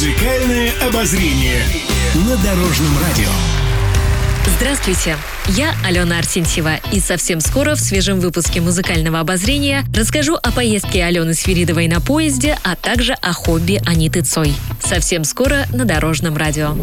Музыкальное обозрение на Дорожном радио. Здравствуйте, я Алена Арсентьева, и совсем скоро в свежем выпуске музыкального обозрения расскажу о поездке Алены Свиридовой на поезде, а также о хобби Аниты Цой. Совсем скоро на Дорожном радио.